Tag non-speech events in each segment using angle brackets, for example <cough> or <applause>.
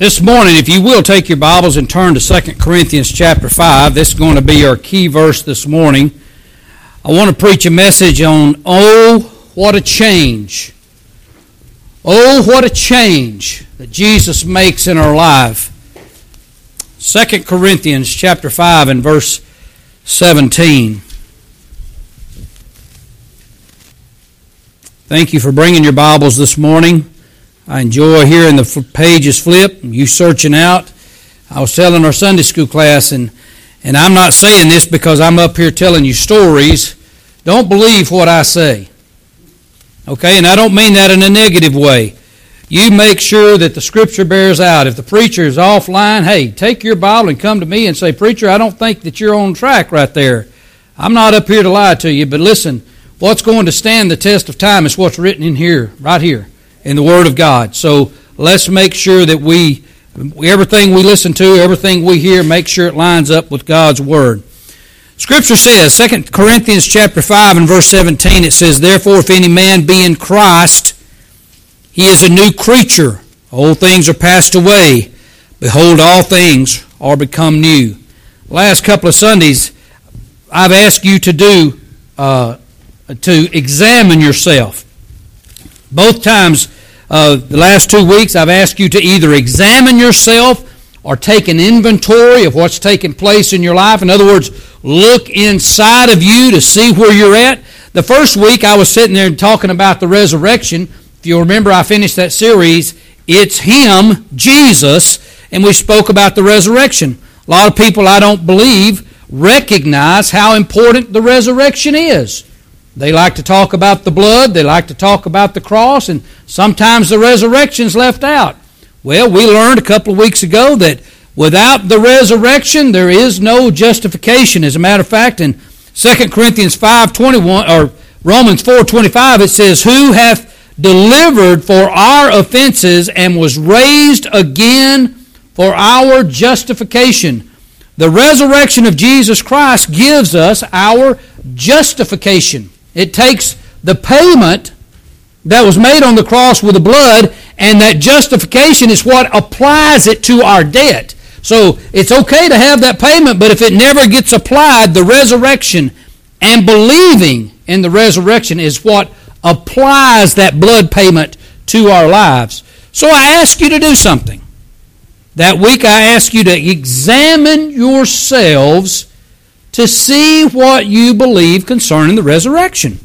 This morning, if you will take your Bibles and turn to 2 Corinthians chapter 5, this is going to be our key verse this morning. I want to preach a message on Oh, what a change. Oh, what a change that Jesus makes in our life. 2 Corinthians chapter 5 and verse 17. Thank you for bringing your Bibles this morning. I enjoy hearing the pages flip, you searching out. I was telling our Sunday school class, and, and I'm not saying this because I'm up here telling you stories. Don't believe what I say. Okay, and I don't mean that in a negative way. You make sure that the scripture bears out. If the preacher is offline, hey, take your Bible and come to me and say, Preacher, I don't think that you're on track right there. I'm not up here to lie to you, but listen, what's going to stand the test of time is what's written in here, right here in the Word of God. So let's make sure that we, everything we listen to, everything we hear, make sure it lines up with God's Word. Scripture says, 2 Corinthians chapter 5 and verse 17, it says, Therefore, if any man be in Christ, he is a new creature. Old things are passed away. Behold, all things are become new. Last couple of Sundays, I've asked you to do, uh, to examine yourself. Both times, uh, the last two weeks, I've asked you to either examine yourself or take an inventory of what's taking place in your life. In other words, look inside of you to see where you're at. The first week, I was sitting there talking about the resurrection. If you remember, I finished that series. It's Him, Jesus, and we spoke about the resurrection. A lot of people, I don't believe, recognize how important the resurrection is. They like to talk about the blood, they like to talk about the cross, and sometimes the resurrection's left out. Well, we learned a couple of weeks ago that without the resurrection, there is no justification. As a matter of fact, in 2 Corinthians 5.21, or Romans 4.25, it says, Who hath delivered for our offenses and was raised again for our justification. The resurrection of Jesus Christ gives us our justification. It takes the payment that was made on the cross with the blood, and that justification is what applies it to our debt. So it's okay to have that payment, but if it never gets applied, the resurrection and believing in the resurrection is what applies that blood payment to our lives. So I ask you to do something. That week I ask you to examine yourselves to see what you believe concerning the resurrection.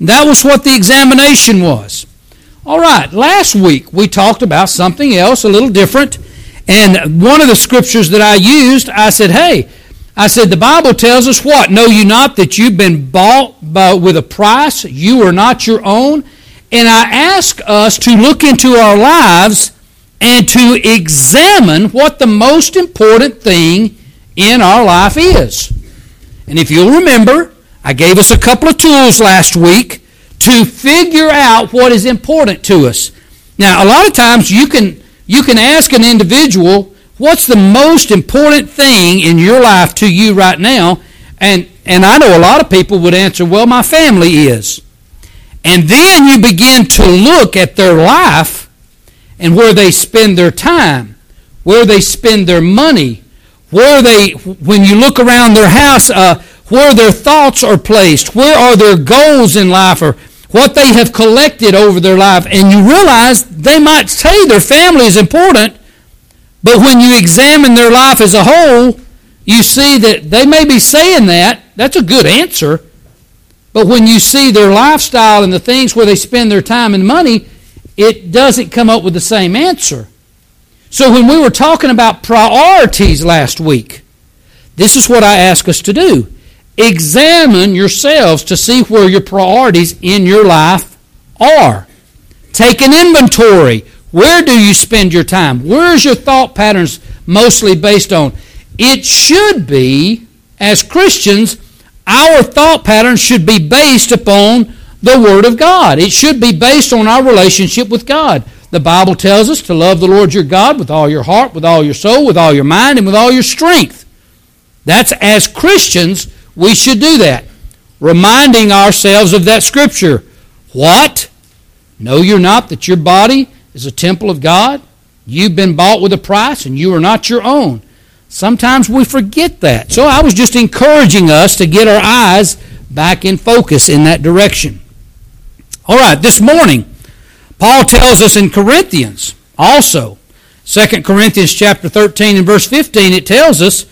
That was what the examination was. All right, last week we talked about something else, a little different. And one of the scriptures that I used, I said, hey, I said, the Bible tells us what? Know you not that you've been bought by, with a price? You are not your own. And I ask us to look into our lives and to examine what the most important thing in our life is. And if you'll remember, I gave us a couple of tools last week to figure out what is important to us. Now, a lot of times you can you can ask an individual, what's the most important thing in your life to you right now? And and I know a lot of people would answer, well, my family is. And then you begin to look at their life and where they spend their time, where they spend their money, where they, when you look around their house, uh, where their thoughts are placed, where are their goals in life, or what they have collected over their life, and you realize they might say their family is important, but when you examine their life as a whole, you see that they may be saying that. That's a good answer. But when you see their lifestyle and the things where they spend their time and money, it doesn't come up with the same answer. So when we were talking about priorities last week, this is what I ask us to do. Examine yourselves to see where your priorities in your life are. Take an inventory. Where do you spend your time? Where's your thought patterns mostly based on? It should be, as Christians, our thought patterns should be based upon the Word of God. It should be based on our relationship with God. The Bible tells us to love the Lord your God with all your heart, with all your soul, with all your mind, and with all your strength. That's as Christians, we should do that. Reminding ourselves of that scripture. What? Know you're not that your body is a temple of God? You've been bought with a price and you are not your own. Sometimes we forget that. So I was just encouraging us to get our eyes back in focus in that direction. All right, this morning, Paul tells us in Corinthians also, 2 Corinthians chapter 13 and verse 15, it tells us,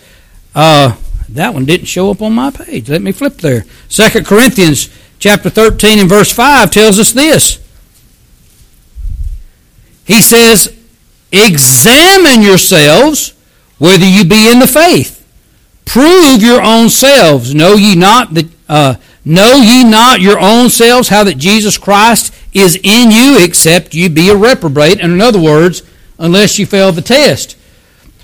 uh, that one didn't show up on my page. Let me flip there. 2 Corinthians chapter 13 and verse 5 tells us this. He says, Examine yourselves whether you be in the faith. Prove your own selves. Know ye not that uh, know ye not your own selves how that Jesus Christ is in you, except you be a reprobate. And in other words, unless you fail the test.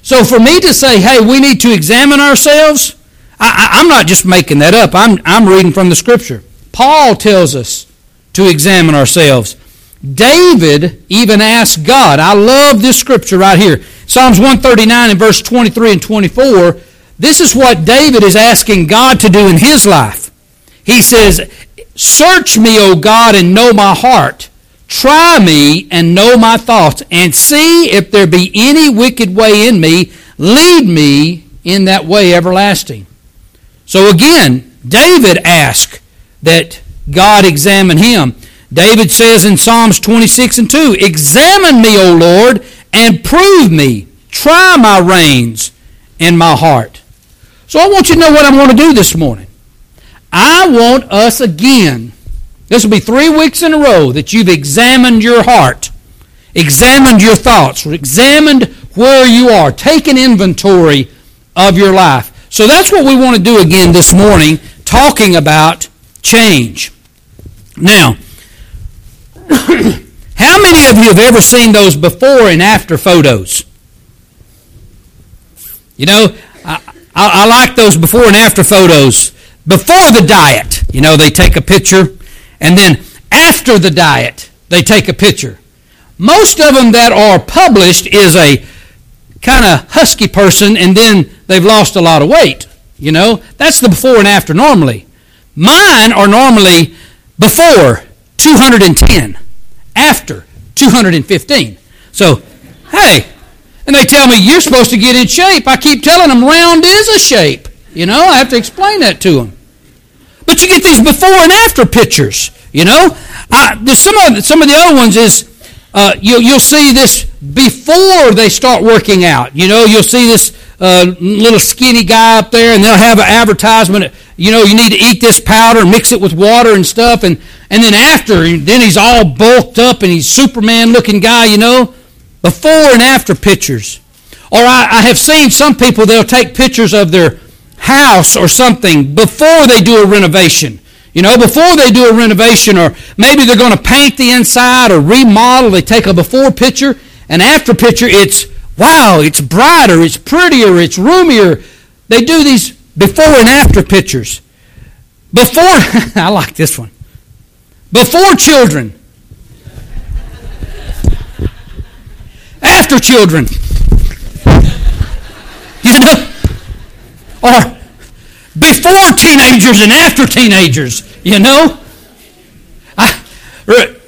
So for me to say, hey, we need to examine ourselves, I, am not just making that up. I'm, I'm reading from the Scripture. Paul tells us to examine ourselves. David even asked God. I love this scripture right here. Psalms 139 and verse 23 and 24. This is what David is asking God to do in his life. He says, Search me, O God, and know my heart. Try me and know my thoughts, and see if there be any wicked way in me. Lead me in that way everlasting. So again, David asked that God examine him. David says in Psalms 26 and 2, Examine me, O Lord, and prove me. Try my reins and my heart. So I want you to know what I'm going to do this morning. I want us again, this will be three weeks in a row that you've examined your heart, examined your thoughts, examined where you are, taken inventory of your life. So that's what we want to do again this morning, talking about change. Now, <coughs> how many of you have ever seen those before and after photos? You know, I, I, I, like those before and after photos. Before the diet, you know, they take a picture, and then after the diet, they take a picture. Most of them that are published is a kind of husky person, and then they've lost a lot of weight. You know, that's the before and after normally. Mine are normally before 210, after 215. So, hey, and they tell me you're supposed to get in shape. I keep telling them round is a shape. You know, I have to explain that to them. But you get these before and after pictures. You know, I, some of some of the other ones is uh, you, you'll see this before they start working out. You know, you'll see this uh, little skinny guy up there, and they'll have an advertisement. You know, you need to eat this powder, mix it with water and stuff, and and then after, then he's all bulked up and he's Superman looking guy. You know, before and after pictures. Or I, I have seen some people they'll take pictures of their house or something before they do a renovation. You know, before they do a renovation, or maybe they're going to paint the inside or remodel, they take a before picture, and after picture, it's wow, it's brighter, it's prettier, it's roomier. They do these before and after pictures. Before, <laughs> I like this one. Before children. After children. You know? Or before teenagers and after teenagers, you know? I,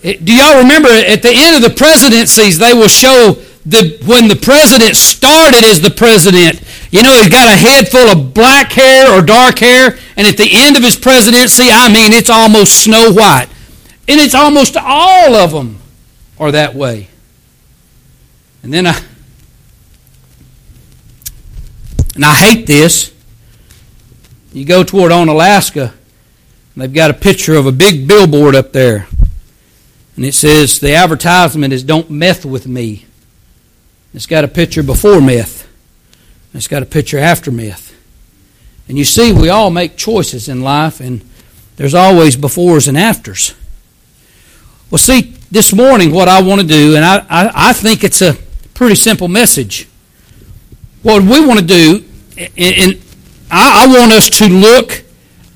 do y'all remember at the end of the presidencies, they will show the, when the president started as the president, you know, he's got a head full of black hair or dark hair, and at the end of his presidency, I mean, it's almost snow white. And it's almost all of them are that way. And then I, and I hate this. You go toward Onalaska, and they've got a picture of a big billboard up there. And it says, the advertisement is Don't Meth with Me. It's got a picture before meth. It's got a picture after meth. And you see, we all make choices in life, and there's always befores and afters. Well, see, this morning, what I want to do, and I, I, I think it's a pretty simple message. What we want to do, and I, I want us to look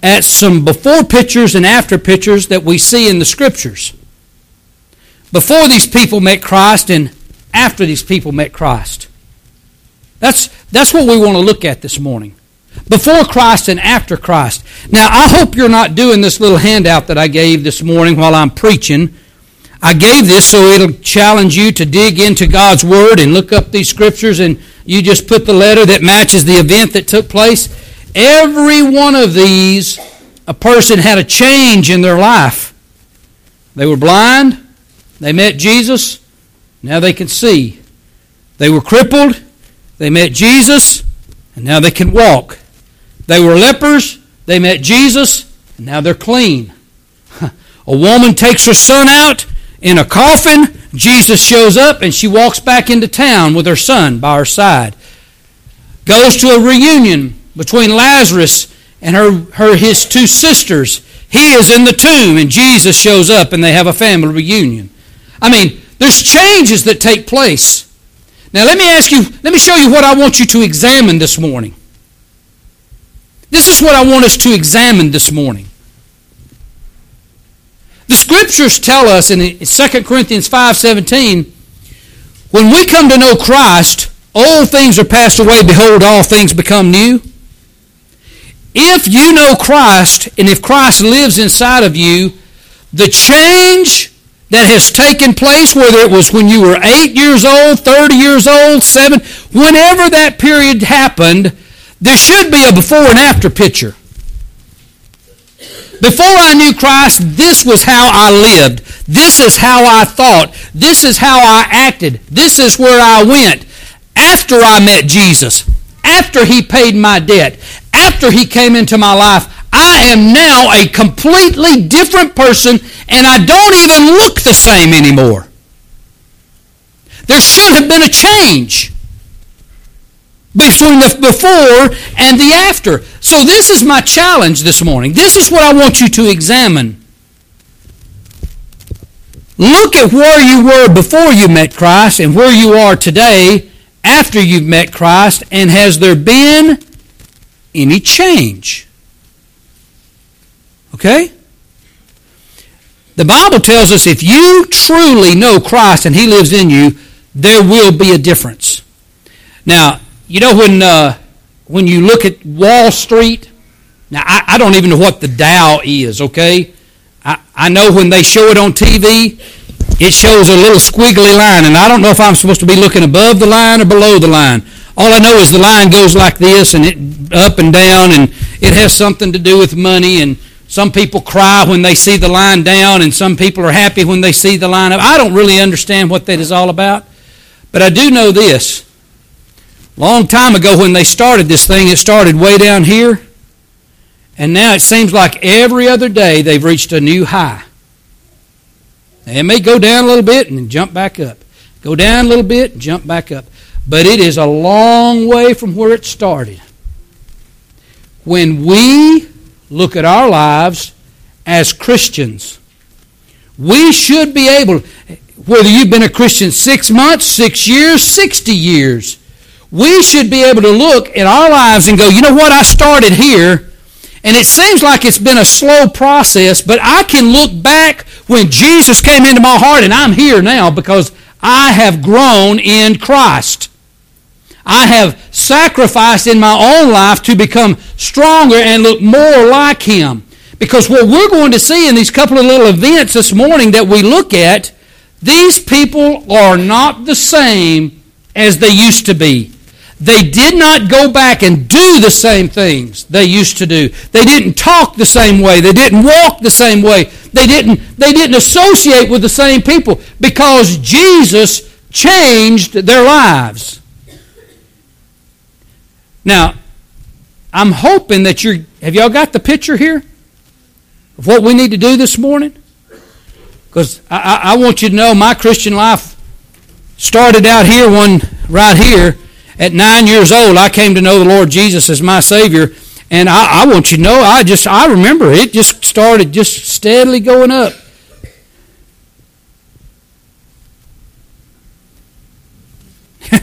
at some before pictures and after pictures that we see in the Scriptures. Before these people met Christ and after these people met Christ. That's, that's what we want to look at this morning. Before Christ and after Christ. Now, I hope you're not doing this little handout that I gave this morning while I'm preaching. I gave this so it'll challenge you to dig into God's Word and look up these scriptures and you just put the letter that matches the event that took place. Every one of these, a person had a change in their life. They were blind, they met Jesus, now they can see. They were crippled, they met Jesus, and now they can walk. They were lepers, they met Jesus, and now they're clean. <laughs> A woman takes her son out in a coffin. Jesus shows up and she walks back into town with her son by her side. Goes to a reunion between Lazarus and her, her his two sisters. He is in the tomb and Jesus shows up and they have a family reunion. I mean, there's changes that take place. Now let me ask you, let me show you what I want you to examine this morning. This is what I want us to examine this morning. The scriptures tell us in 2 Corinthians 5:17, when we come to know Christ, old things are passed away, behold all things become new. If you know Christ and if Christ lives inside of you, the change that has taken place, whether it was when you were 8 years old, 30 years old, 7, whenever that period happened, there should be a before and after picture. Before I knew Christ, this was how I lived. This is how I thought. This is how I acted. This is where I went. After I met Jesus, after he paid my debt, after he came into my life, I am now a completely different person and I don't even look the same anymore. There should have been a change between the before and the after. So, this is my challenge this morning. This is what I want you to examine. Look at where you were before you met Christ and where you are today after you've met Christ, and has there been any change? Okay? The Bible tells us if you truly know Christ and He lives in you, there will be a difference. Now, you know when uh, when you look at Wall Street. Now I, I, don't even know what the Dow is. Okay, I, I know when they show it on TV, it shows a little squiggly line, and I don't know if I'm supposed to be looking above the line or below the line. All I know is the line goes like this, and it up and down, and it has something to do with money. And some people cry when they see the line down, and some people are happy when they see the line up. I don't really understand what that is all about, but I do know this Long time ago when they started this thing, it started way down here. And now it seems like every other day they've reached a new high. It may go down a little bit and jump back up. Go down a little bit jump back up. But it is a long way from where it started. When we look at our lives as Christians, we should be able, whether you've been a Christian six months, six years, 60 years, we should be able to look at our lives and go, you know what, I started here, and it seems like it's been a slow process, but I can look back when Jesus came into my heart, and I'm here now because I have grown in Christ. I have sacrificed in my own life to become stronger and look more like Him. Because what we're going to see in these couple of little events this morning that we look at, these people are not the same as they used to be. They did not go back and do the same things they used to do. They didn't talk the same way. They didn't walk the same way. They didn't, they didn't associate with the same people because Jesus changed their lives. Now, I'm hoping that you're, have y'all got the picture here of what we need to do this morning? Because I, I, I want you to know my Christian life started out here, one right here at nine years old, I came to know the Lord Jesus as my Savior. And I, I want you to know, I just, I remember it just started just steadily going up. <laughs>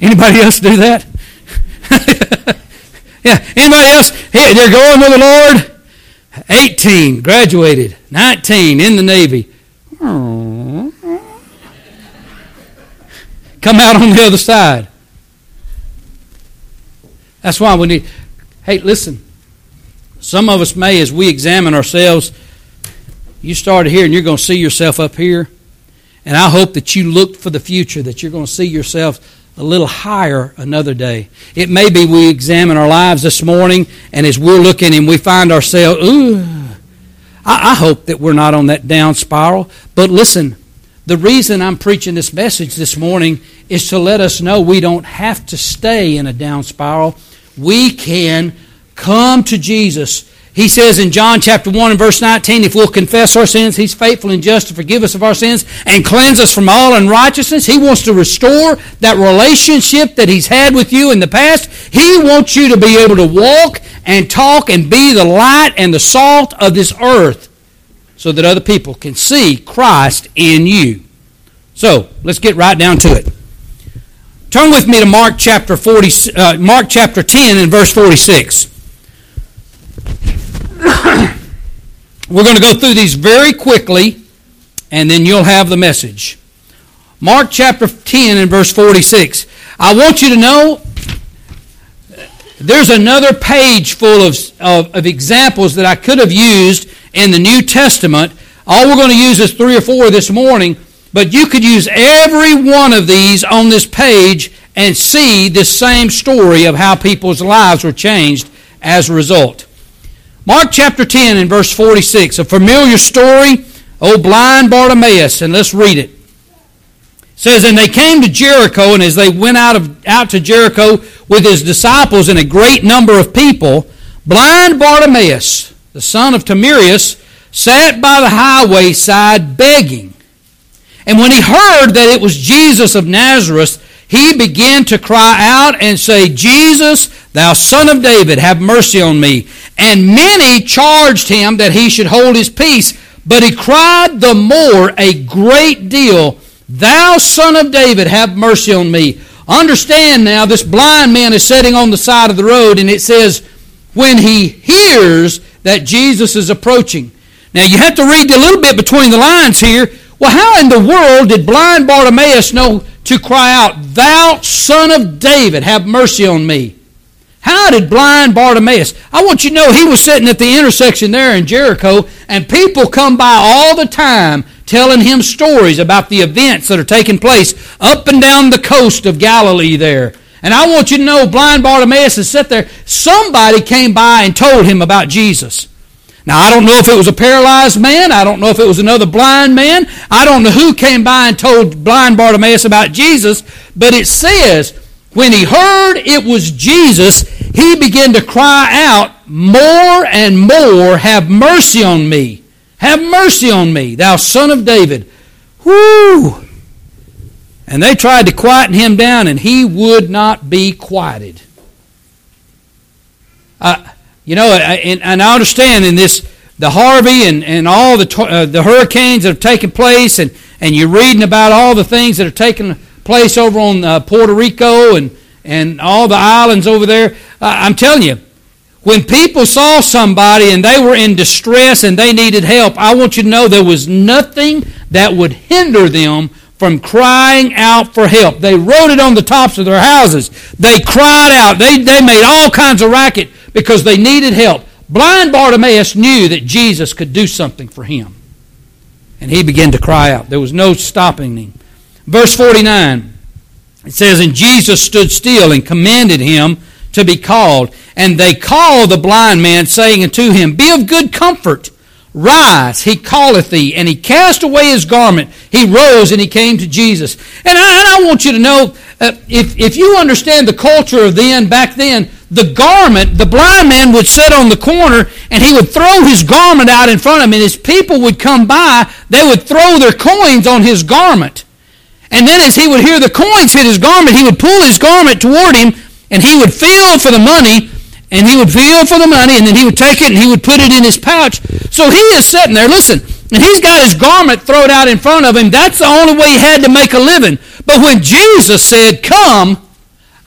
Anybody else do that? <laughs> yeah. Anybody else? Hey, they're going with the Lord. 18, graduated. 19, in the Navy. <laughs> Come out on the other side. That's why we need. Hey, listen. Some of us may, as we examine ourselves, you started here and you're going to see yourself up here. And I hope that you look for the future, that you're going to see yourself a little higher another day. It may be we examine our lives this morning, and as we're looking and we find ourselves, ooh, I, I hope that we're not on that down spiral. But listen, the reason I'm preaching this message this morning is to let us know we don't have to stay in a down spiral. We can come to Jesus he says in John chapter 1 and verse 19, if we'll confess our sins, He's faithful and just to forgive us of our sins and cleanse us from all unrighteousness. He wants to restore that relationship that He's had with you in the past. He wants you to be able to walk and talk and be the light and the salt of this earth so that other people can see Christ in you. So, let's get right down to it. Turn with me to Mark chapter 40, uh, Mark chapter 10 and verse 46. <coughs> We're going to go through these very quickly, and then you'll have the message. Mark chapter 10 and verse 46. I want you to know there's another page full of, of, of, examples that I could have used in the New Testament. All we're going to use is three or four this morning, but you could use every one of these on this page and see this same story of how people's lives were changed as a result. Mark chapter 10 and verse 46, a familiar story, old blind Bartimaeus, and let's read it. it. says, And they came to Jericho, and as they went out, of, out to Jericho with his disciples and a great number of people, blind Bartimaeus, the son of Timaeus, sat by the highway side begging. And when he heard that it was Jesus of Nazareth, he began to cry out and say, Jesus, thou son of David, have mercy on me. And many charged him that he should hold his peace. But he cried the more a great deal, Thou son of David, have mercy on me. Understand now, this blind man is sitting on the side of the road, and it says, when he hears that Jesus is approaching. Now, you have to read a little bit between the lines here. Well, how in the world did blind Bartimaeus know to cry out, Thou son of David, have mercy on me? How did blind Bartimaeus? I want you to know he was sitting at the intersection there in Jericho, and people come by all the time telling him stories about the events that are taking place up and down the coast of Galilee there. And I want you to know blind Bartimaeus is sitting there. Somebody came by and told him about Jesus. Now, I don't know if it was a paralyzed man. I don't know if it was another blind man. I don't know who came by and told blind Bartimaeus about Jesus. But it says when he heard it was Jesus, he began to cry out more and more, Have mercy on me. Have mercy on me, thou son of David. Whoo! And they tried to quieten him down, and he would not be quieted. Uh, you know, and, and, I understand in this, the Harvey and, and all the, uh, the hurricanes that have taken place, and, and you're reading about all the things that are taking place over on uh, Puerto Rico and, and all the islands over there. Uh, I'm telling you, when people saw somebody and they were in distress and they needed help, I want you to know there was nothing that would hinder them from crying out for help. They wrote it on the tops of their houses. They cried out. They, they made all kinds of racket because they needed help. Blind Bartimaeus knew that Jesus could do something for him. And he began to cry out. There was no stopping him. Verse 49, it says, And Jesus stood still and commanded him to be called. And they called the blind man, saying unto him, Be of good comfort. Rise, he calleth thee. And he cast away his garment. He rose and he came to Jesus. And I, and I want you to know, uh, if, if you understand the culture of then, back then, the garment, the blind man would sit on the corner and he would throw his garment out in front of him. And his people would come by, they would throw their coins on his garment. And then as he would hear the coins hit his garment, he would pull his garment toward him and he would feel for the money and he would feel for the money and then he would take it and he would put it in his pouch. So he is sitting there, listen, and he's got his garment thrown out in front of him. That's the only way he had to make a living. But when Jesus said, Come,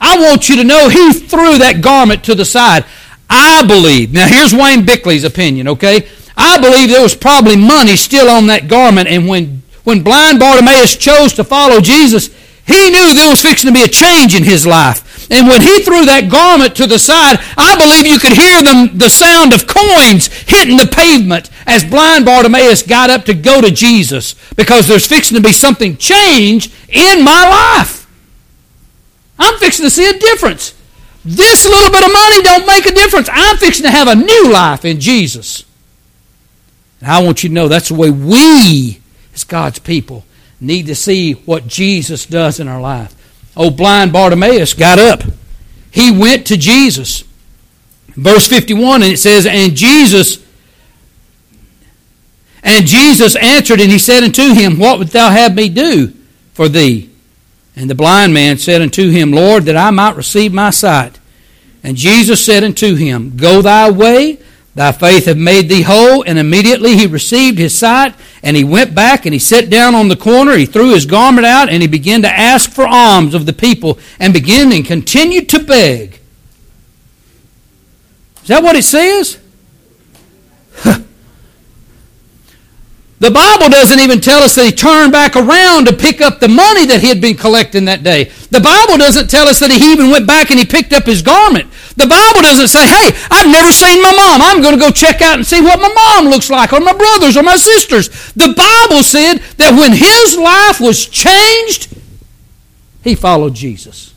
I want you to know he threw that garment to the side. I believe, now here's Wayne Bickley's opinion, okay? I believe there was probably money still on that garment, and when when blind Bartimaeus chose to follow Jesus, he knew there was fixing to be a change in his life. And when he threw that garment to the side, I believe you could hear them, the sound of coins hitting the pavement as blind Bartimaeus got up to go to Jesus because there's fixing to be something change in my life. I'm fixing to see a difference. This little bit of money don't make a difference. I'm fixing to have a new life in Jesus. And I want you to know that's the way we, as God's people, need to see what Jesus does in our life. Old blind Bartimaeus got up. He went to Jesus. Verse 51, and it says, And Jesus and Jesus answered, and he said unto him, What wilt thou have me do for thee? And the blind man said unto him, Lord, that I might receive my sight. And Jesus said unto him, Go thy way, thy faith have made thee whole. And immediately he received his sight, and he went back, and he sat down on the corner. He threw his garment out, and he began to ask for alms of the people, and began and continued to beg. Is that what it says? <laughs> The Bible doesn't even tell us that he turned back around to pick up the money that he had been collecting that day. The Bible doesn't tell us that he even went back and he picked up his garment. The Bible doesn't say, hey, I've never seen my mom. I'm going to go check out and see what my mom looks like, or my brothers, or my sisters. The Bible said that when his life was changed, he followed Jesus.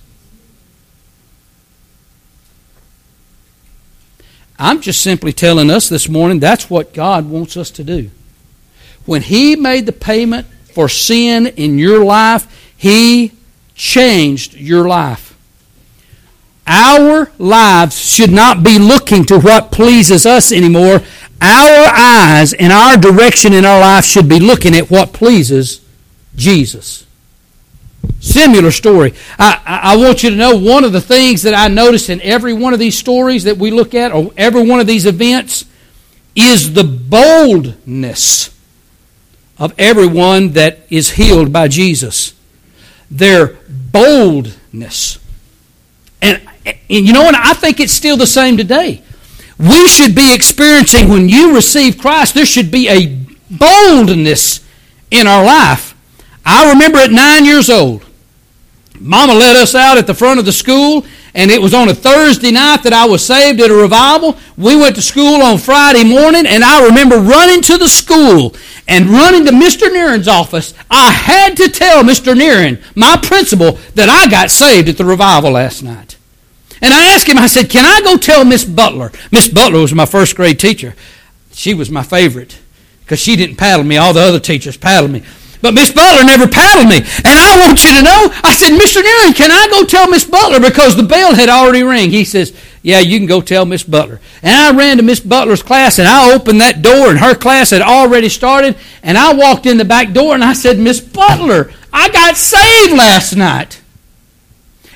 I'm just simply telling us this morning that's what God wants us to do. When He made the payment for sin in your life, He changed your life. Our lives should not be looking to what pleases us anymore. Our eyes and our direction in our life should be looking at what pleases Jesus. Similar story. I, I, want you to know one of the things that I notice in every one of these stories that we look at, or every one of these events, is the boldness of everyone that is healed by Jesus. Their boldness. And, you know what? I think it's still the same today. We should be experiencing when you receive Christ, there should be a boldness in our life. I remember at nine years old, Mama let us out at the front of the school and it was on a Thursday night that I was saved at a revival. We went to school on Friday morning, and I remember running to the school and running to Mr. Nearen's office. I had to tell Mr. Nearen, my principal, that I got saved at the revival last night. And I asked him, I said, Can I go tell Miss Butler? Miss Butler was my first grade teacher. She was my favorite because she didn't paddle me. All the other teachers paddled me. But Miss Butler never paddled me. And I want you to know, I said, Mr. Nearing, can I go tell Miss Butler? Because the bell had already rang. He says, yeah, you can go tell Miss Butler. And I ran to Miss Butler's class and I opened that door and her class had already started. And I walked in the back door and I said, Miss Butler, I got saved last night.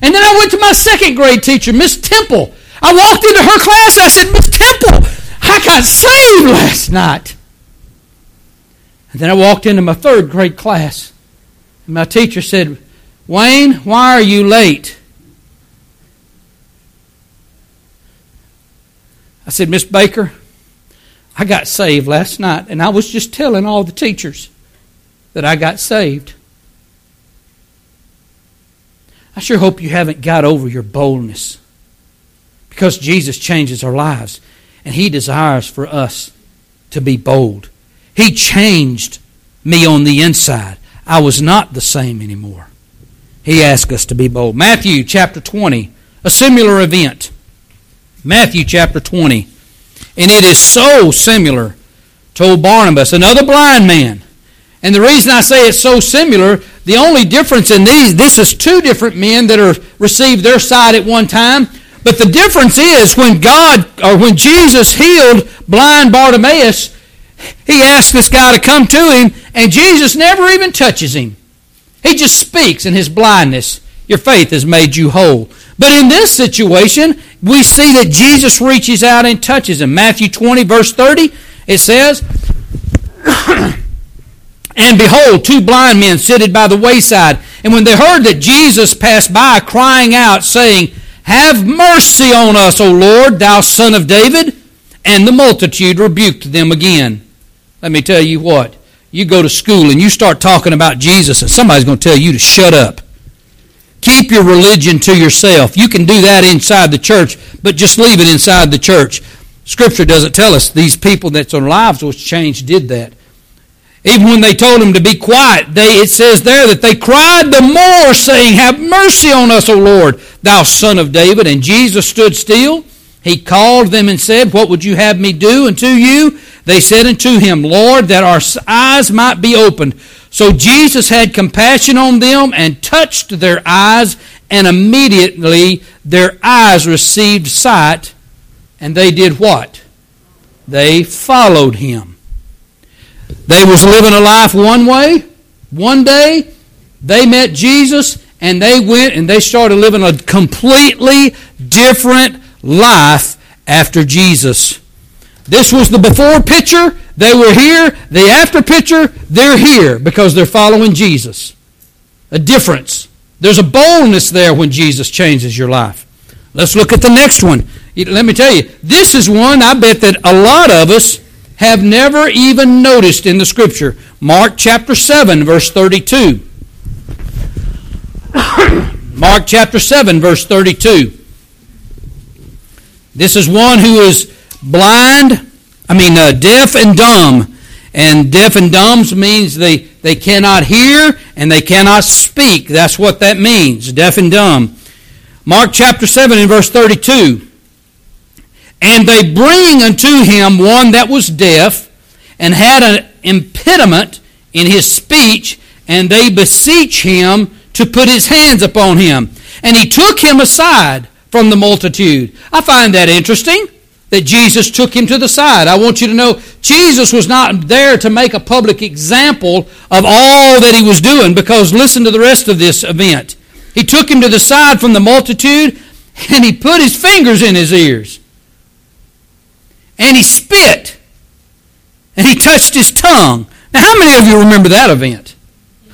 And then I went to my second grade teacher, Miss Temple. I walked into her class I said, Miss Temple, I got saved last night. And then I walked into my third grade class. And my teacher said, Wayne, why are you late? I said, Miss Baker, I got saved last night, and I was just telling all the teachers that I got saved. I sure hope you haven't got over your boldness because Jesus changes our lives, and He desires for us to be bold. He changed me on the inside. I was not the same anymore. He asked us to be bold. Matthew chapter 20, a similar event. Matthew chapter 20. And it is so similar to Barnabas, another blind man. And the reason I say it's so similar, the only difference in these, this is two different men that are received their sight at one time. But the difference is when God, or when Jesus healed blind Bartimaeus, he asked this guy to come to him, and Jesus never even touches him. He just speaks in his blindness. Your faith has made you whole. But in this situation, we see that Jesus reaches out and touches him. Matthew 20, verse 30, it says, And behold, two blind men sitting by the wayside. And when they heard that Jesus passed by, crying out, saying, Have mercy on us, O Lord, thou son of David. And the multitude rebuked them again. Let me tell you what. You go to school and you start talking about Jesus, and somebody's going to tell you to shut up. Keep your religion to yourself. You can do that inside the church, but just leave it inside the church. Scripture doesn't tell us these people that's their lives was changed did that. Even when they told him to be quiet, they, it says there that they cried the more, saying, Have mercy on us, O Lord, thou son of David. And Jesus stood still. He called them and said, What would you have me do unto you? They said unto him, Lord, that our eyes might be opened. So Jesus had compassion on them and touched their eyes, and immediately their eyes received sight, and they did what? They followed him. They was living a life one way. One day, they met Jesus and they went and they started living a completely different life after Jesus. This was the before picture. They were here. The after picture, they're here because they're following Jesus. A difference. There's a boldness there when Jesus changes your life. Let's look at the next one. Let me tell you, this is one I bet that a lot of us have never even noticed in the Scripture. Mark chapter 7, verse 32. Mark chapter 7, verse 32. This is one who is blind, I mean, uh, deaf and dumb. And deaf and dumb means they, they cannot hear and they cannot speak. That's what that means, deaf and dumb. Mark chapter 7 and verse 32. And they bring unto him one that was deaf and had an impediment in his speech, and they beseech him to put his hands upon him. And he took him aside from the multitude. I find that interesting that Jesus took him to the side. I want you to know Jesus was not there to make a public example of all that he was doing because listen to the rest of this event. He took him to the side from the multitude and he put his fingers in his ears and he spit and he touched his tongue. Now, how many of you remember that event?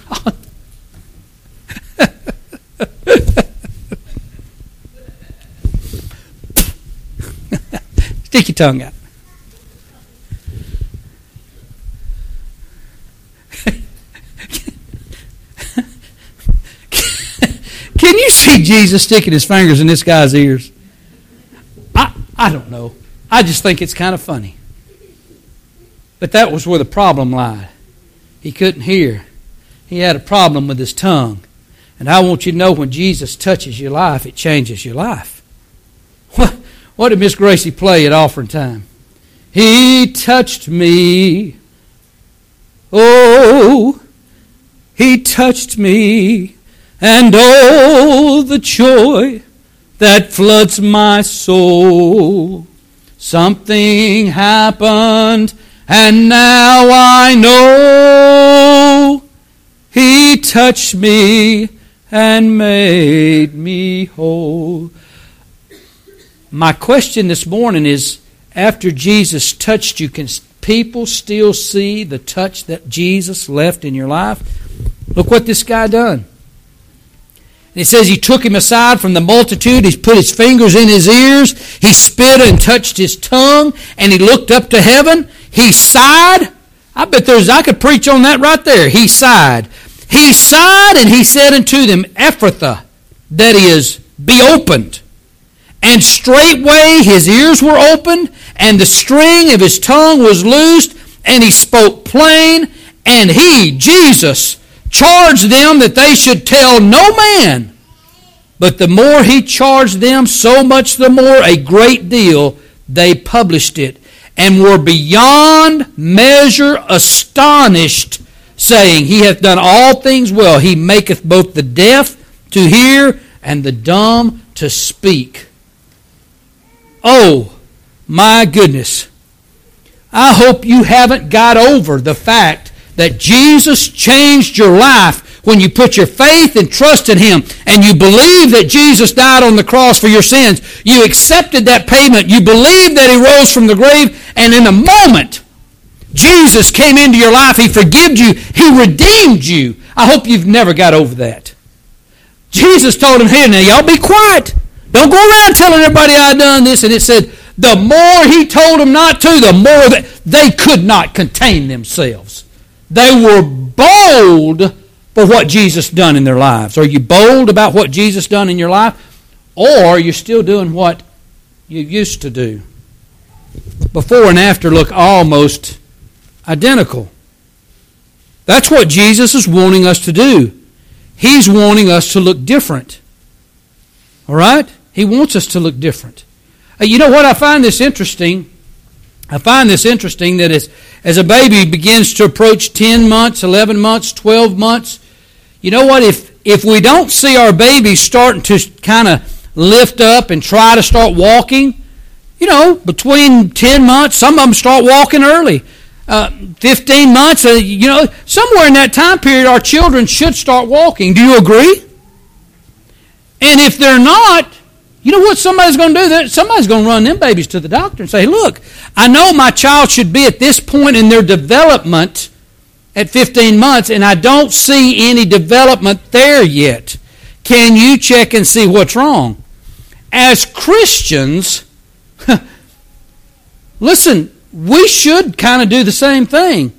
<laughs> Stick your tongue out. <laughs> Can you see Jesus sticking his fingers in this guy's ears? I, I don't know. I just think it's kind of funny. But that was where the problem lied. He couldn't hear. He had a problem with his tongue. And I want you to know when Jesus touches your life, it changes your life. What, what did Miss Gracie play at offering time? He touched me. Oh, he touched me. And oh, the joy that floods my soul. Something happened, and now I know He touched me and made me whole. My question this morning is after Jesus touched you, can people still see the touch that Jesus left in your life? Look what this guy done. It says he took him aside from the multitude. He put his fingers in his ears. He spit and touched his tongue. And he looked up to heaven. He sighed. I bet there's, I could preach on that right there. He sighed. He sighed and he said unto them, Ephphatha, that is, be opened. And straightway his ears were opened, and the string of his tongue was loosed, and he spoke plain, and he, Jesus, charged them that they should tell no man. But the more he charged them, so much the more a great deal they published it, and were beyond measure astonished, saying, He hath done all things well. He maketh both the deaf to hear and the dumb to speak. Oh, my goodness. I hope you haven't got over the fact that Jesus changed your life when you put your faith and trust in Him and you believe that Jesus died on the cross for your sins. You accepted that payment. You believed that He rose from the grave. And in a moment, Jesus came into your life. He forgave you. He redeemed you. I hope you've never got over that. Jesus told him, here, now y'all be quiet. Don't go around telling everybody I done this. And it said, the more he told them not to, the more that they could not contain themselves. They were bold for what Jesus done in their lives. Are you bold about what Jesus done in your life? Or are you're still doing what you used to do? before and after look almost identical. That's what Jesus is wanting us to do. He's wanting us to look different. All right? He wants us to look different. Uh, you know what? I find this interesting. I find this interesting that as, as a baby begins to approach 10 months, 11 months, 12 months, you know what? If, if we don't see our babies starting to kind of lift up and try to start walking, you know, between 10 months, some of them start walking early. Uh, 15 months, uh, you know, somewhere in that time period, our children should start walking. Do you agree? And if they're not, you know what somebody's going to do? That? Somebody's going to run them babies to the doctor and say, look, I know my child should be at this point in their development at 15 months, and I don't see any development there yet. Can you check and see what's wrong? As Christians, <laughs> listen, we should kind of do the same thing.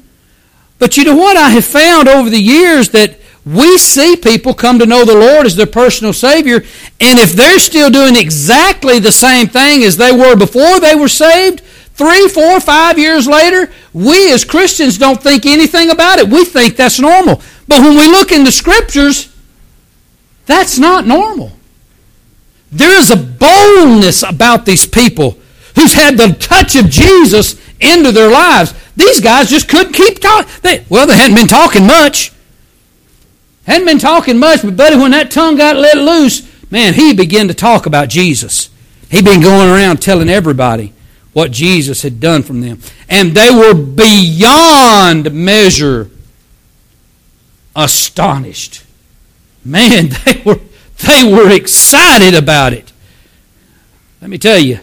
But you know what? I have found over the years that we see people come to know the Lord as their personal Savior, and if they're still doing exactly the same thing as they were before they were saved, three, four, five years later, we as Christians don't think anything about it. We think that's normal. But when we look in the Scriptures, that's not normal. There is a boldness about these people who's had the touch of Jesus into their lives. These guys just couldn't keep talking. Well, they hadn't been talking much. Hadn't been talking much, but buddy, when that tongue got let loose, man, he began to talk about Jesus. He'd been going around telling everybody what Jesus had done from them. And they were beyond measure astonished. Man, <laughs> they were, they were excited about it. Let me tell you,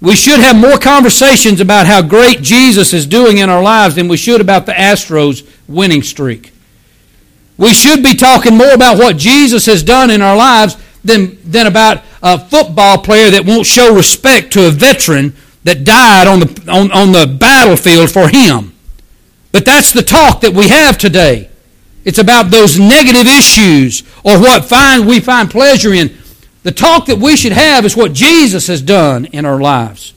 we should have more conversations about how great Jesus is doing in our lives than we should about the Astros winning streak. We should be talking more about what Jesus has done in our lives than, than about a football player that won't show respect to a veteran that died on the, on, on the battlefield for him. But that's the talk that we have today. It's about those negative issues or what find, we find pleasure in. The talk that we should have is what Jesus has done in our lives.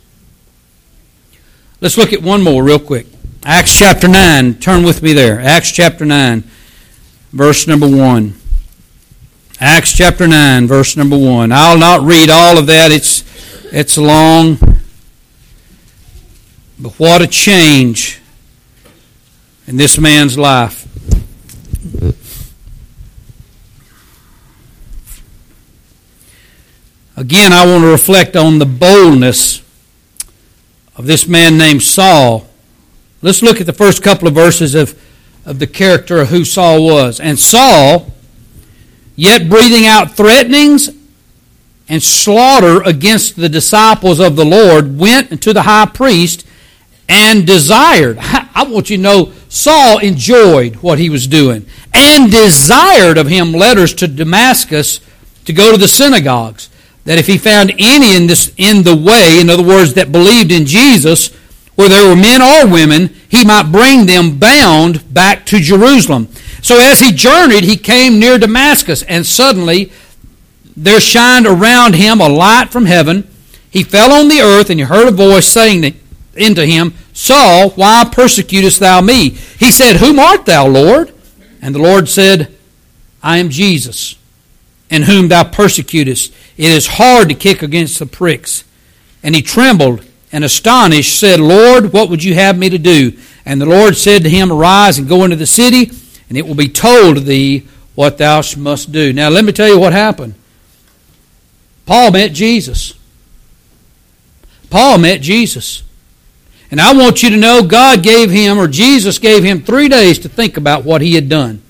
Let's look at one more real quick. Acts chapter 9. Turn with me there. Acts chapter 9 verse number 1. Acts chapter 9, verse number 1. I'll not read all of that, it's, it's long. But what a change in this man's life. Again, I want to reflect on the boldness of this man named Saul. Let's look at the first couple of verses of of the character of who Saul was. And Saul, yet breathing out threatenings and slaughter against the disciples of the Lord, went to the high priest and desired. <laughs> I want you to know Saul enjoyed what he was doing and desired of him letters to Damascus to go to the synagogues that if he found any in this in the way in other words that believed in Jesus where there were men or women, he might bring them bound back to Jerusalem. So as he journeyed, he came near Damascus, and suddenly there shined around him a light from heaven. He fell on the earth, and he heard a voice saying into him, Saul, why persecutest thou me? He said, Whom art thou, Lord? And the Lord said, I am Jesus, in whom thou persecutest. It is hard to kick against the pricks. And he trembled and astonished said, Lord, what would you have me to do? And the Lord said to him, Arise and go into the city, and it will be told thee what thou must do. Now, let me tell you what happened. Paul met Jesus. Paul met Jesus. And I want you to know God gave him, or Jesus gave him, three days to think about what he had done.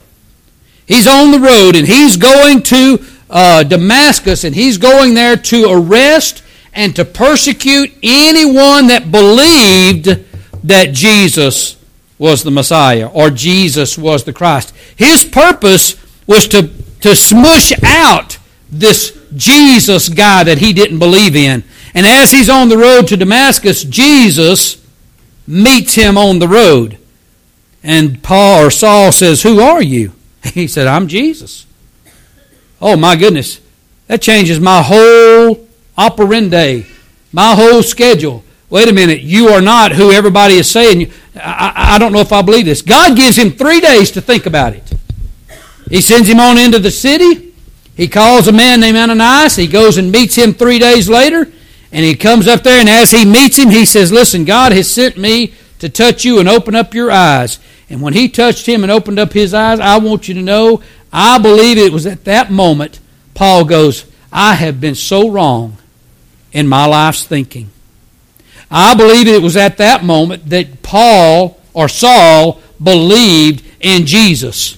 He's on the road and he's going to uh, Damascus and he's going there to arrest and to persecute anyone that believed that Jesus was the Messiah or Jesus was the Christ. His purpose was to, to smush out this Jesus guy that he didn't believe in. And as he's on the road to Damascus, Jesus meets him on the road. And Paul or Saul says, Who are you? <laughs> He said, I'm Jesus. Oh my goodness. That changes my whole operandi, my whole schedule. wait a minute, you are not who everybody is saying. I, I don't know if I believe this. God gives him three days to think about it. He sends him on into the city. He calls a man named Ananias. He goes and meets him three days later. And he comes up there, and as he meets him, he says, Listen, God has sent me to touch you and open up your eyes. And when he touched him and opened up his eyes, I want you to know, I believe it was at that moment Paul goes, I have been so wrong in my life's thinking. I believe it was at that moment that Paul or Saul believed in Jesus.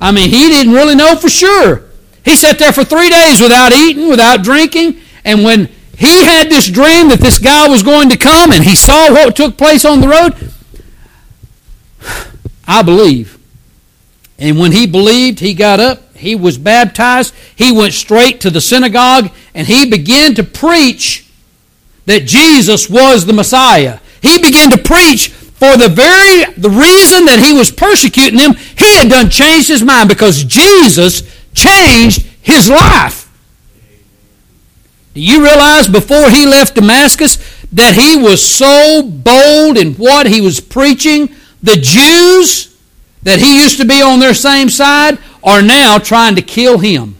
I mean, he didn't really know for sure. He sat there for three days without eating, without drinking, and when he had this dream that this guy was going to come and he saw what took place on the road, <sighs> I believe. And when he believed, he got up, he was baptized, he went straight to the synagogue, and he began to preach that Jesus was the Messiah. He began to preach for the very the reason that he was persecuting them, he had done changed his mind because Jesus changed his life. Do you realize before he left Damascus that he was so bold in what he was preaching? The Jews that he used to be on their same side are now trying to kill him.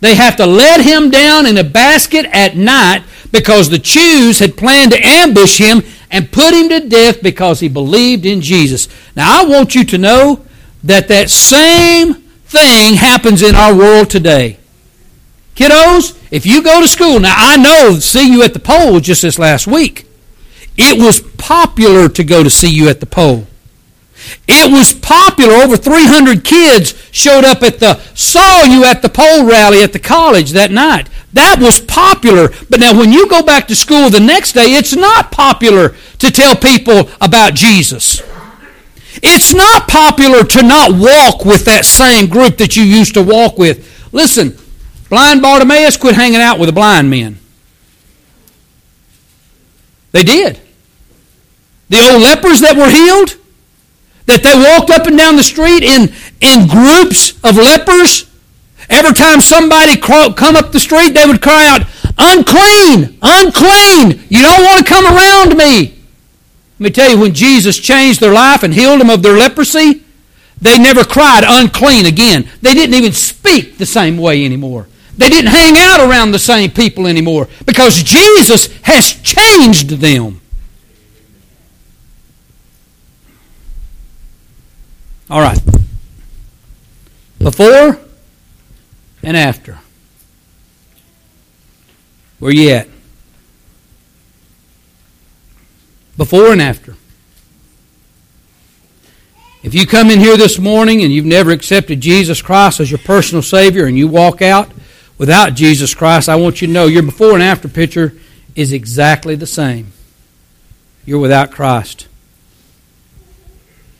They have to let him down in a basket at night because the Jews had planned to ambush him and put him to death because he believed in Jesus. Now, I want you to know that that same thing happens in our world today. Kiddos, if you go to school, now I know see you at the pole just this last week. It was popular to go to see you at the pole. It was popular. Over 300 kids showed up at the, saw you at the pole rally at the college that night. That was popular. But now when you go back to school the next day, it's not popular to tell people about Jesus. It's not popular to not walk with that same group that you used to walk with. Listen, blind Bartimaeus quit hanging out with the blind men. They did. The old lepers that were healed, that they walked up and down the street in, in groups of lepers. Every time somebody come up the street, they would cry out, unclean, unclean. You don't want to come around me. Let me tell you, when Jesus changed their life and healed them of their leprosy, they never cried unclean again. They didn't even speak the same way anymore. They didn't hang out around the same people anymore because Jesus has changed them. All right. Before and after. Where you at? Before and after. If you come in here this morning and you've never accepted Jesus Christ as your personal Savior and you walk out without Jesus Christ, I want you to know your before and after picture is exactly the same. You're without Christ.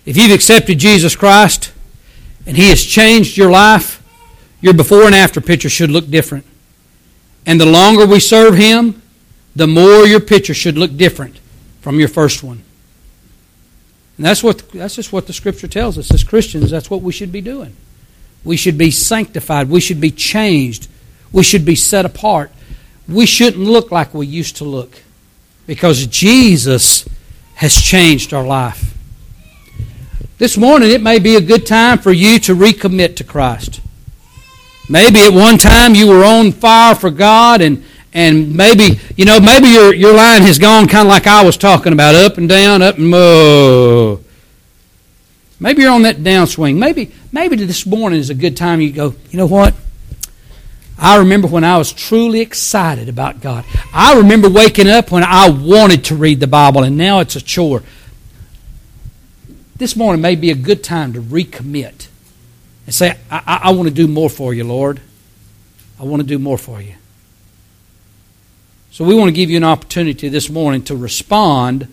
If you've accepted Jesus Christ and He has changed your life, your before and after picture should look different. And the longer we serve Him, the more your picture should look different from your first one. And that's what that's just what the scripture tells us as Christians, that's what we should be doing. We should be sanctified, we should be changed, we should be set apart. We shouldn't look like we used to look because Jesus has changed our life. This morning, it may be a good time for you to recommit to Christ. Maybe at one time you were on fire for God, and, and maybe, you know, maybe your, your line has gone kind of like I was talking about up and down, up and mo. Maybe you're on that downswing. Maybe, maybe this morning is a good time you go, you know what? I remember when I was truly excited about God. I remember waking up when I wanted to read the Bible, and now it's a chore this morning may be a good time to recommit and say, I, I, want to do more for you, Lord. I want to do more for you. So we want to give you an opportunity this morning to respond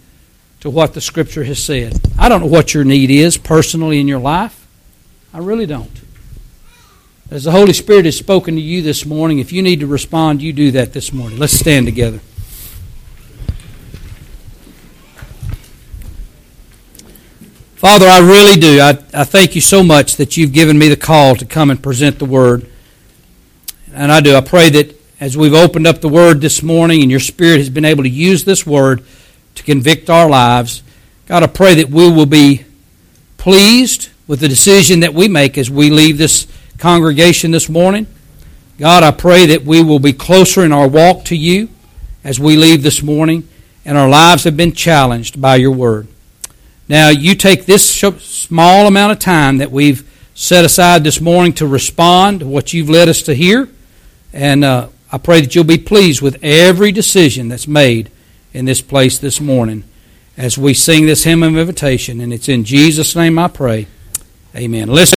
to what the Scripture has said. I don't know what your need is personally in your life. I really don't. As the Holy Spirit has spoken to you this morning, if you need to respond, you do that this morning. Let's stand together. Father, I really do. I, I thank you so much that you've given me the call to come and present the Word. And I do. I pray that as we've opened up the Word this morning and your Spirit has been able to use this Word to convict our lives. God, I pray that we will be pleased with the decision that we make as we leave this congregation this morning. God, I pray that we will be closer in our walk to you as we leave this morning, and our lives have been challenged by your word. Now, you take this small amount of time that we've set aside this morning to respond to what you've led us to hear, and uh, I pray that you'll be pleased with every decision that's made in this place this morning as we sing this hymn of invitation. And it's in Jesus' name I pray. Amen. Listen.